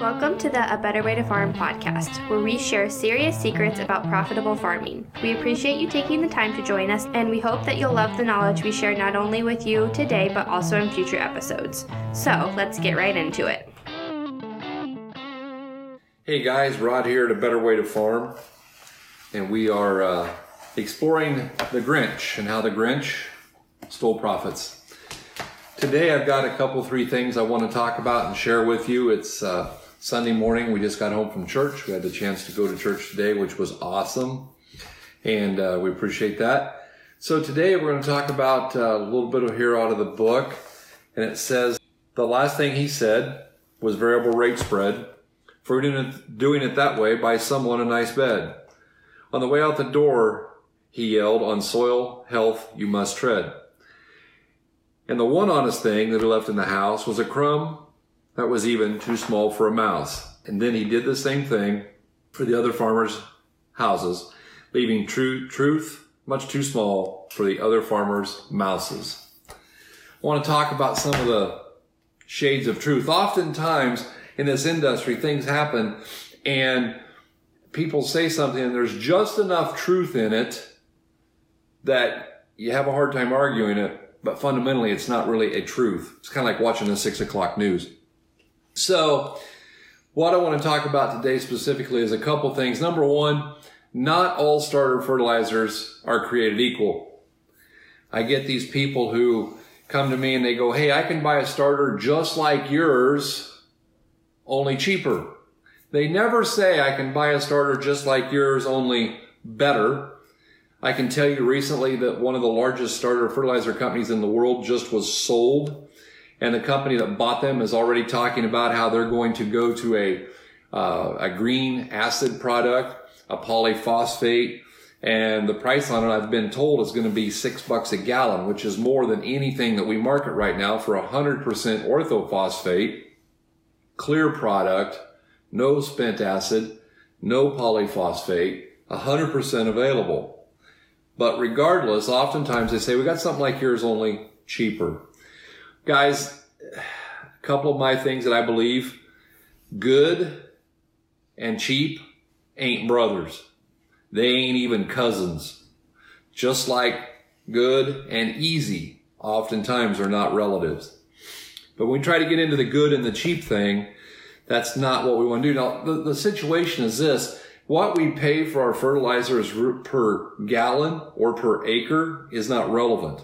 Welcome to the A Better Way to Farm podcast, where we share serious secrets about profitable farming. We appreciate you taking the time to join us, and we hope that you'll love the knowledge we share not only with you today, but also in future episodes. So let's get right into it. Hey guys, Rod here at A Better Way to Farm, and we are uh, exploring the Grinch and how the Grinch stole profits. Today I've got a couple, three things I want to talk about and share with you. It's uh, Sunday morning. We just got home from church. We had the chance to go to church today, which was awesome, and uh, we appreciate that. So today we're going to talk about uh, a little bit of here out of the book, and it says the last thing he said was variable rate spread. For doing it that way, buy someone a nice bed. On the way out the door, he yelled, on soil health you must tread. And the one honest thing that he left in the house was a crumb that was even too small for a mouse. And then he did the same thing for the other farmers' houses, leaving true truth much too small for the other farmers' mouses. I want to talk about some of the shades of truth. Oftentimes in this industry, things happen and people say something and there's just enough truth in it that you have a hard time arguing it but fundamentally it's not really a truth. It's kind of like watching the six o'clock news. So what I want to talk about today specifically is a couple things. Number one, not all starter fertilizers are created equal. I get these people who come to me and they go, Hey, I can buy a starter just like yours, only cheaper. They never say I can buy a starter just like yours, only better. I can tell you recently that one of the largest starter fertilizer companies in the world just was sold. And the company that bought them is already talking about how they're going to go to a, uh, a green acid product, a polyphosphate, and the price on it, I've been told, is going to be six bucks a gallon, which is more than anything that we market right now for a hundred percent orthophosphate, clear product, no spent acid, no polyphosphate, a hundred percent available. But regardless, oftentimes they say, we got something like yours only cheaper. Guys, a couple of my things that I believe good and cheap ain't brothers. They ain't even cousins. Just like good and easy oftentimes are not relatives. But when we try to get into the good and the cheap thing, that's not what we want to do. Now, the, the situation is this. What we pay for our fertilizers per gallon or per acre is not relevant.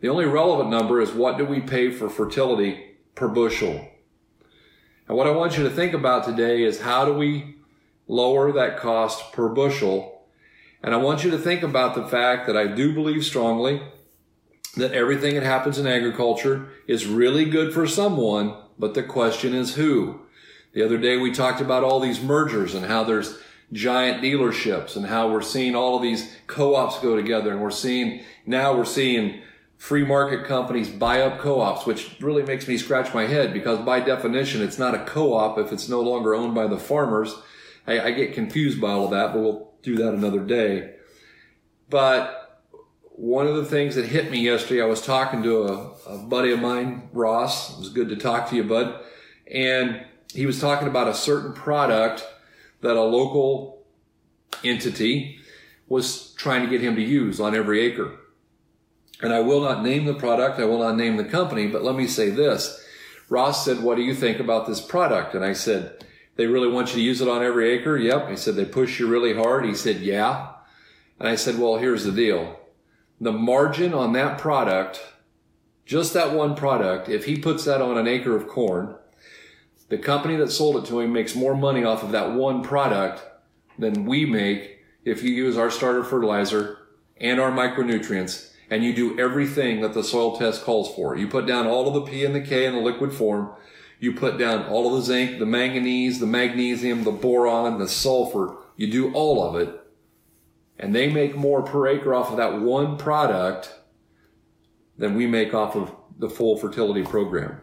The only relevant number is what do we pay for fertility per bushel. And what I want you to think about today is how do we lower that cost per bushel? And I want you to think about the fact that I do believe strongly that everything that happens in agriculture is really good for someone, but the question is who. The other day we talked about all these mergers and how there's giant dealerships and how we're seeing all of these co-ops go together and we're seeing now we're seeing free market companies buy up co-ops which really makes me scratch my head because by definition it's not a co-op if it's no longer owned by the farmers. I, I get confused by all of that but we'll do that another day. But one of the things that hit me yesterday i was talking to a, a buddy of mine ross. It was good to talk to you bud. And he was talking about a certain product that a local entity was trying to get him to use on every acre. And I will not name the product, I will not name the company, but let me say this. Ross said, What do you think about this product? And I said, They really want you to use it on every acre? Yep. He said, They push you really hard? He said, Yeah. And I said, Well, here's the deal. The margin on that product, just that one product, if he puts that on an acre of corn, the company that sold it to him makes more money off of that one product than we make if you use our starter fertilizer and our micronutrients and you do everything that the soil test calls for. You put down all of the P and the K in the liquid form. You put down all of the zinc, the manganese, the magnesium, the boron, the sulfur. You do all of it. And they make more per acre off of that one product than we make off of the full fertility program.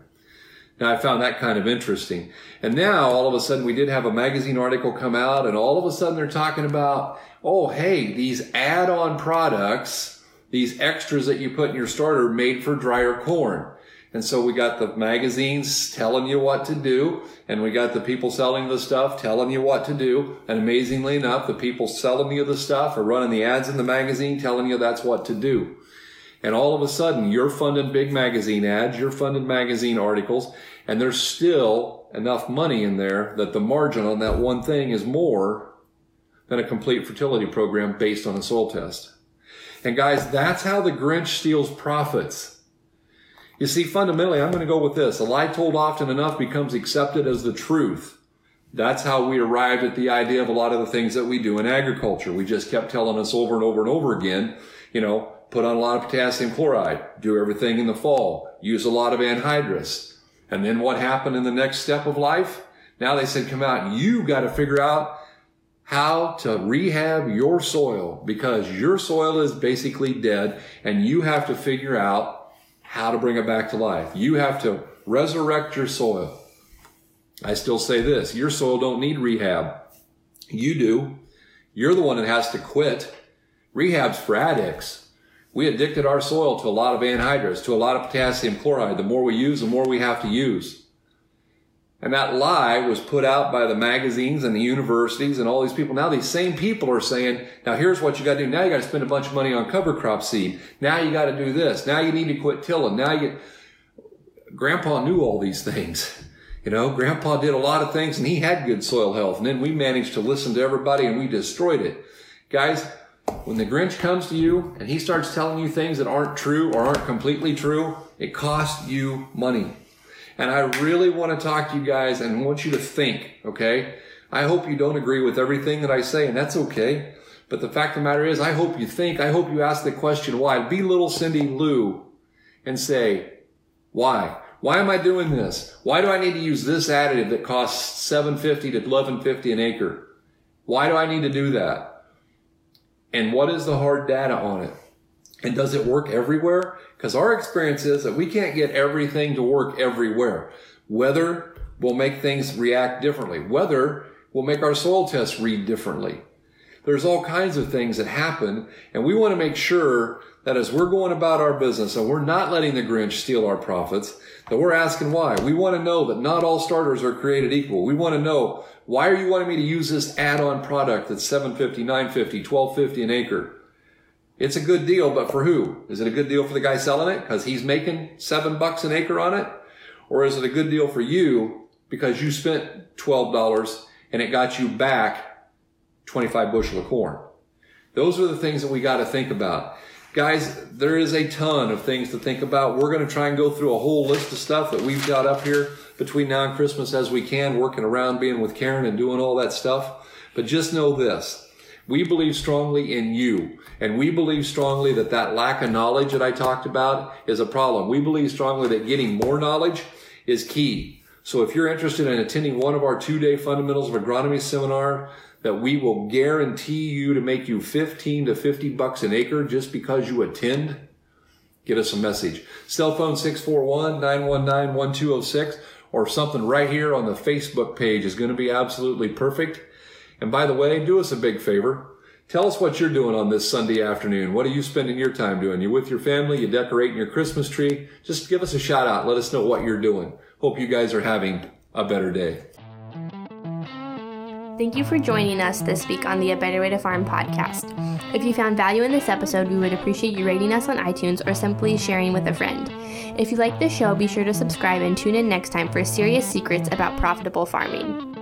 Now I found that kind of interesting. And now all of a sudden we did have a magazine article come out and all of a sudden they're talking about, oh, hey, these add-on products, these extras that you put in your starter made for drier corn. And so we got the magazines telling you what to do, and we got the people selling the stuff telling you what to do. And amazingly enough, the people selling you the stuff are running the ads in the magazine telling you that's what to do. And all of a sudden, you're funding big magazine ads, you're funding magazine articles, and there's still enough money in there that the margin on that one thing is more than a complete fertility program based on a soil test. And guys, that's how the Grinch steals profits. You see, fundamentally, I'm going to go with this. A lie told often enough becomes accepted as the truth. That's how we arrived at the idea of a lot of the things that we do in agriculture. We just kept telling us over and over and over again, you know, put on a lot of potassium chloride, do everything in the fall, use a lot of anhydrous. And then what happened in the next step of life? Now they said, come out, you got to figure out how to rehab your soil because your soil is basically dead and you have to figure out how to bring it back to life. You have to resurrect your soil. I still say this, your soil don't need rehab. You do. You're the one that has to quit. Rehab's for addicts. We addicted our soil to a lot of anhydrous, to a lot of potassium chloride. The more we use, the more we have to use. And that lie was put out by the magazines and the universities and all these people. Now these same people are saying, now here's what you got to do. Now you got to spend a bunch of money on cover crop seed. Now you got to do this. Now you need to quit tilling. Now you, grandpa knew all these things. You know, grandpa did a lot of things and he had good soil health. And then we managed to listen to everybody and we destroyed it. Guys, when the Grinch comes to you and he starts telling you things that aren't true or aren't completely true, it costs you money. And I really want to talk to you guys and want you to think, okay? I hope you don't agree with everything that I say, and that's okay. But the fact of the matter is, I hope you think, I hope you ask the question why. Be little Cindy Lou and say, why? Why am I doing this? Why do I need to use this additive that costs 750 to 1150 an acre? Why do I need to do that? And what is the hard data on it? And does it work everywhere? Because our experience is that we can't get everything to work everywhere. Weather will make things react differently. Weather will make our soil tests read differently. There's all kinds of things that happen, and we want to make sure that as we're going about our business and we're not letting the Grinch steal our profits, that we're asking why. We want to know that not all starters are created equal. We want to know why are you wanting me to use this add-on product that's 750, 950, 1250 an acre? It's a good deal, but for who? Is it a good deal for the guy selling it because he's making seven bucks an acre on it? Or is it a good deal for you because you spent $12 and it got you back 25 bushel of corn? Those are the things that we got to think about. Guys, there is a ton of things to think about. We're going to try and go through a whole list of stuff that we've got up here between now and Christmas as we can, working around being with Karen and doing all that stuff. But just know this we believe strongly in you. And we believe strongly that that lack of knowledge that I talked about is a problem. We believe strongly that getting more knowledge is key. So if you're interested in attending one of our two day fundamentals of agronomy seminar, that we will guarantee you to make you 15 to 50 bucks an acre just because you attend, get us a message. Cell phone 641-919-1206 or something right here on the Facebook page is going to be absolutely perfect. And by the way, do us a big favor. Tell us what you're doing on this Sunday afternoon. What are you spending your time doing? You with your family? You decorating your Christmas tree? Just give us a shout out. Let us know what you're doing. Hope you guys are having a better day. Thank you for joining us this week on the A Better Way to Farm podcast. If you found value in this episode, we would appreciate you rating us on iTunes or simply sharing with a friend. If you like this show, be sure to subscribe and tune in next time for serious secrets about profitable farming.